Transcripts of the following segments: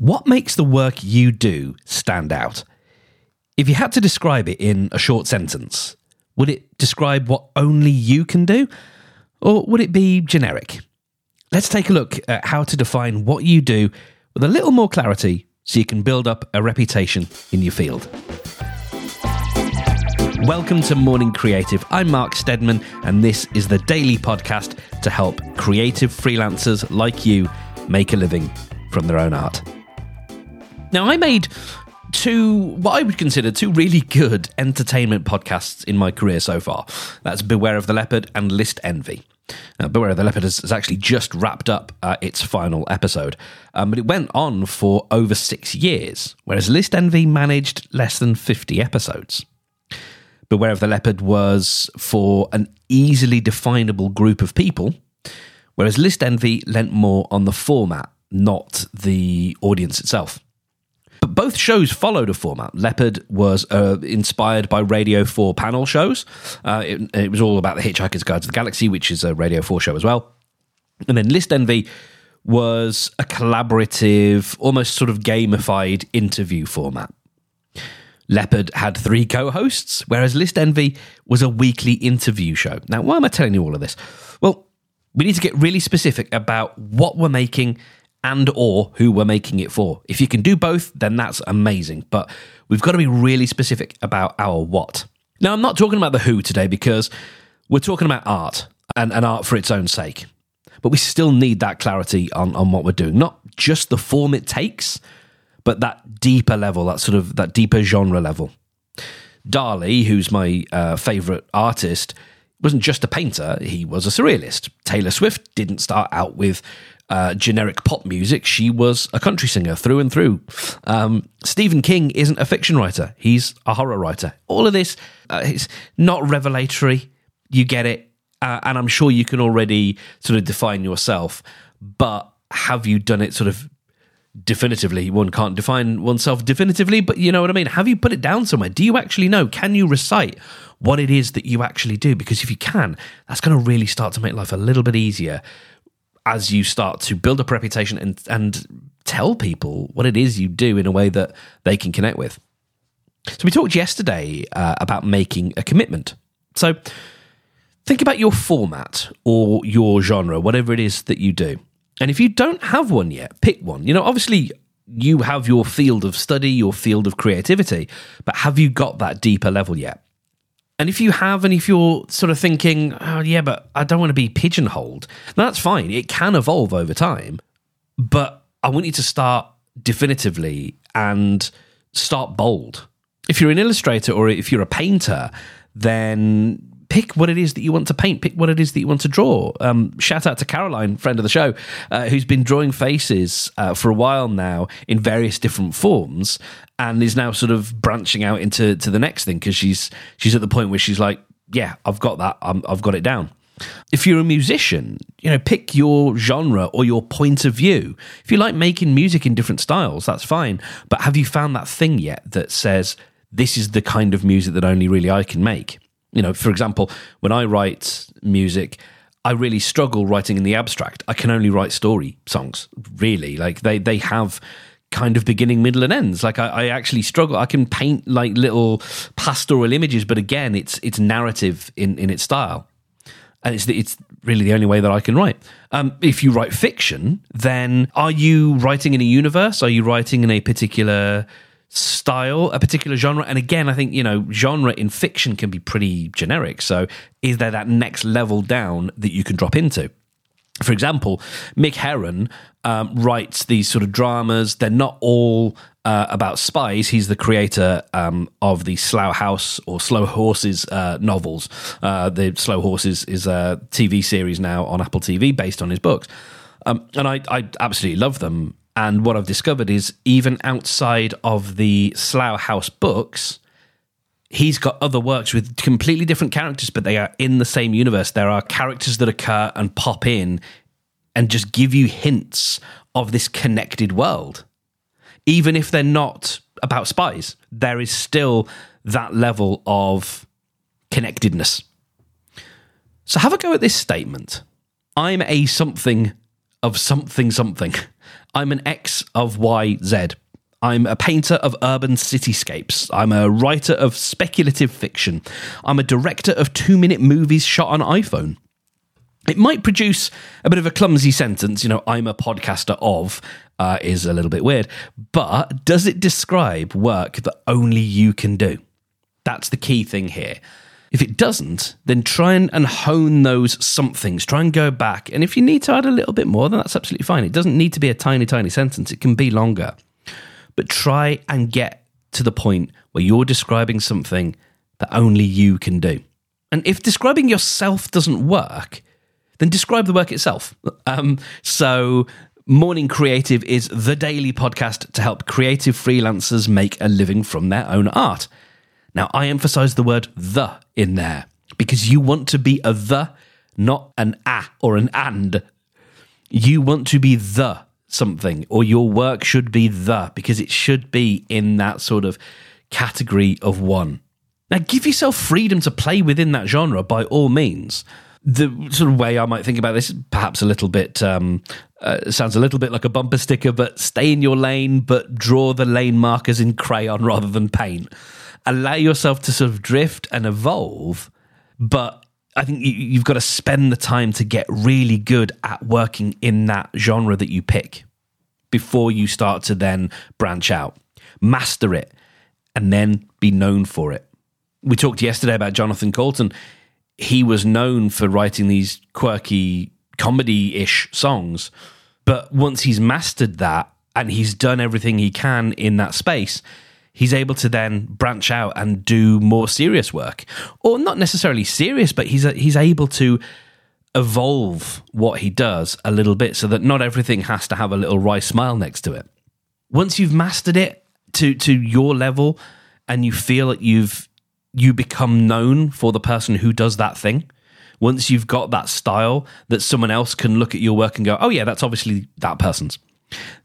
What makes the work you do stand out? If you had to describe it in a short sentence, would it describe what only you can do? Or would it be generic? Let's take a look at how to define what you do with a little more clarity so you can build up a reputation in your field. Welcome to Morning Creative. I'm Mark Steadman, and this is the daily podcast to help creative freelancers like you make a living from their own art. Now, I made two, what I would consider two really good entertainment podcasts in my career so far. That's Beware of the Leopard and List Envy. Now, Beware of the Leopard has, has actually just wrapped up uh, its final episode, um, but it went on for over six years, whereas List Envy managed less than 50 episodes. Beware of the Leopard was for an easily definable group of people, whereas List Envy lent more on the format, not the audience itself. But both shows followed a format. Leopard was uh, inspired by Radio 4 panel shows. Uh, it, it, was all about the Hitchhiker's Guide to the Galaxy, which is a Radio 4 show as well. And then List Envy was a collaborative, almost sort of gamified interview format. Leopard had three co hosts, whereas List Envy was a weekly interview show. Now, why am I telling you all of this? Well, we need to get really specific about what we're making and or who we're making it for. If you can do both, then that's amazing. But we've got to be really specific about our what. Now, I'm not talking about the who today because we're talking about art and, and art for its own sake. But we still need that clarity on, on what we're doing, not just the form it takes, but that deeper level, that sort of that deeper genre level. Dali, who's my uh, favorite artist, wasn't just a painter, he was a surrealist. Taylor Swift didn't start out with uh, generic pop music. She was a country singer through and through. Um, Stephen King isn't a fiction writer, he's a horror writer. All of this uh, is not revelatory. You get it. Uh, and I'm sure you can already sort of define yourself. But have you done it sort of definitively? One can't define oneself definitively, but you know what I mean? Have you put it down somewhere? Do you actually know? Can you recite what it is that you actually do? Because if you can, that's going to really start to make life a little bit easier as you start to build up a reputation and and tell people what it is you do in a way that they can connect with. So we talked yesterday uh, about making a commitment. So think about your format or your genre, whatever it is that you do. And if you don't have one yet, pick one. You know, obviously you have your field of study, your field of creativity, but have you got that deeper level yet? And if you have, and if you're sort of thinking, oh, yeah, but I don't want to be pigeonholed, that's fine. It can evolve over time. But I want you to start definitively and start bold. If you're an illustrator or if you're a painter, then pick what it is that you want to paint, pick what it is that you want to draw. Um, shout out to Caroline, friend of the show, uh, who's been drawing faces uh, for a while now in various different forms, and is now sort of branching out into to the next thing because she's she's at the point where she's like, yeah, I've got that, i I've got it down. If you're a musician, you know, pick your genre or your point of view. If you like making music in different styles, that's fine. But have you found that thing yet that says this is the kind of music that only really I can make? You know, for example, when I write music, I really struggle writing in the abstract. I can only write story songs, really. Like they they have kind of beginning, middle, and ends. Like I, I, actually struggle. I can paint like little pastoral images, but again, it's it's narrative in in its style, and it's it's really the only way that I can write. Um, if you write fiction, then are you writing in a universe? Are you writing in a particular style, a particular genre. And again, I think, you know, genre in fiction can be pretty generic. So is there that next level down that you can drop into? For example, Mick Herron um, writes these sort of dramas. They're not all uh, about spies. He's the creator um, of the Slough House or Slow Horses uh, novels. Uh, the Slow Horses is a TV series now on Apple TV based on his books. Um, and I, I absolutely love them. And what I've discovered is even outside of the Slough House books, he's got other works with completely different characters, but they are in the same universe. There are characters that occur and pop in and just give you hints of this connected world. Even if they're not about spies, there is still that level of connectedness. So have a go at this statement. I'm a something of something something. I'm an X of Y, Z. I'm a painter of urban cityscapes. I'm a writer of speculative fiction. I'm a director of two minute movies shot on iPhone. It might produce a bit of a clumsy sentence, you know, I'm a podcaster of, uh, is a little bit weird, but does it describe work that only you can do? That's the key thing here. If it doesn't, then try and, and hone those somethings. Try and go back. And if you need to add a little bit more, then that's absolutely fine. It doesn't need to be a tiny, tiny sentence, it can be longer. But try and get to the point where you're describing something that only you can do. And if describing yourself doesn't work, then describe the work itself. Um, so, Morning Creative is the daily podcast to help creative freelancers make a living from their own art. Now, I emphasize the word the in there because you want to be a the, not an a or an and. You want to be the something, or your work should be the because it should be in that sort of category of one. Now, give yourself freedom to play within that genre by all means the sort of way I might think about this, perhaps a little bit, um, uh, sounds a little bit like a bumper sticker, but stay in your lane, but draw the lane markers in crayon rather than paint. Allow yourself to sort of drift and evolve, but I think you've got to spend the time to get really good at working in that genre that you pick before you start to then branch out. Master it and then be known for it. We talked yesterday about Jonathan Coulton he was known for writing these quirky comedy ish songs. But once he's mastered that and he's done everything he can in that space, he's able to then branch out and do more serious work. Or not necessarily serious, but he's, he's able to evolve what he does a little bit so that not everything has to have a little wry smile next to it. Once you've mastered it to, to your level and you feel that you've you become known for the person who does that thing. Once you've got that style that someone else can look at your work and go, "Oh yeah, that's obviously that person's."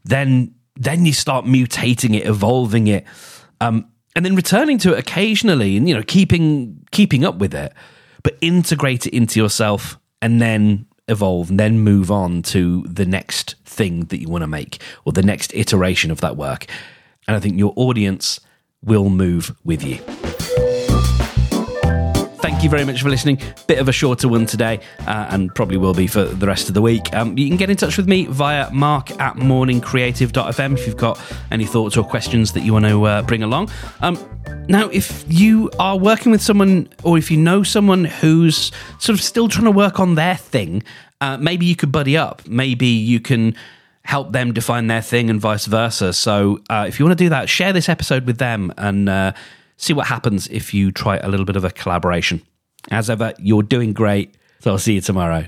Then then you start mutating it, evolving it, um, and then returning to it occasionally, and you know keeping keeping up with it, but integrate it into yourself, and then evolve, and then move on to the next thing that you want to make or the next iteration of that work. And I think your audience will move with you. Thank you very much for listening. Bit of a shorter one today, uh, and probably will be for the rest of the week. Um, you can get in touch with me via mark at morningcreative.fm if you've got any thoughts or questions that you want to uh, bring along. Um, now, if you are working with someone or if you know someone who's sort of still trying to work on their thing, uh, maybe you could buddy up. Maybe you can help them define their thing and vice versa. So uh, if you want to do that, share this episode with them and uh, see what happens if you try a little bit of a collaboration. As ever, you're doing great. So I'll see you tomorrow.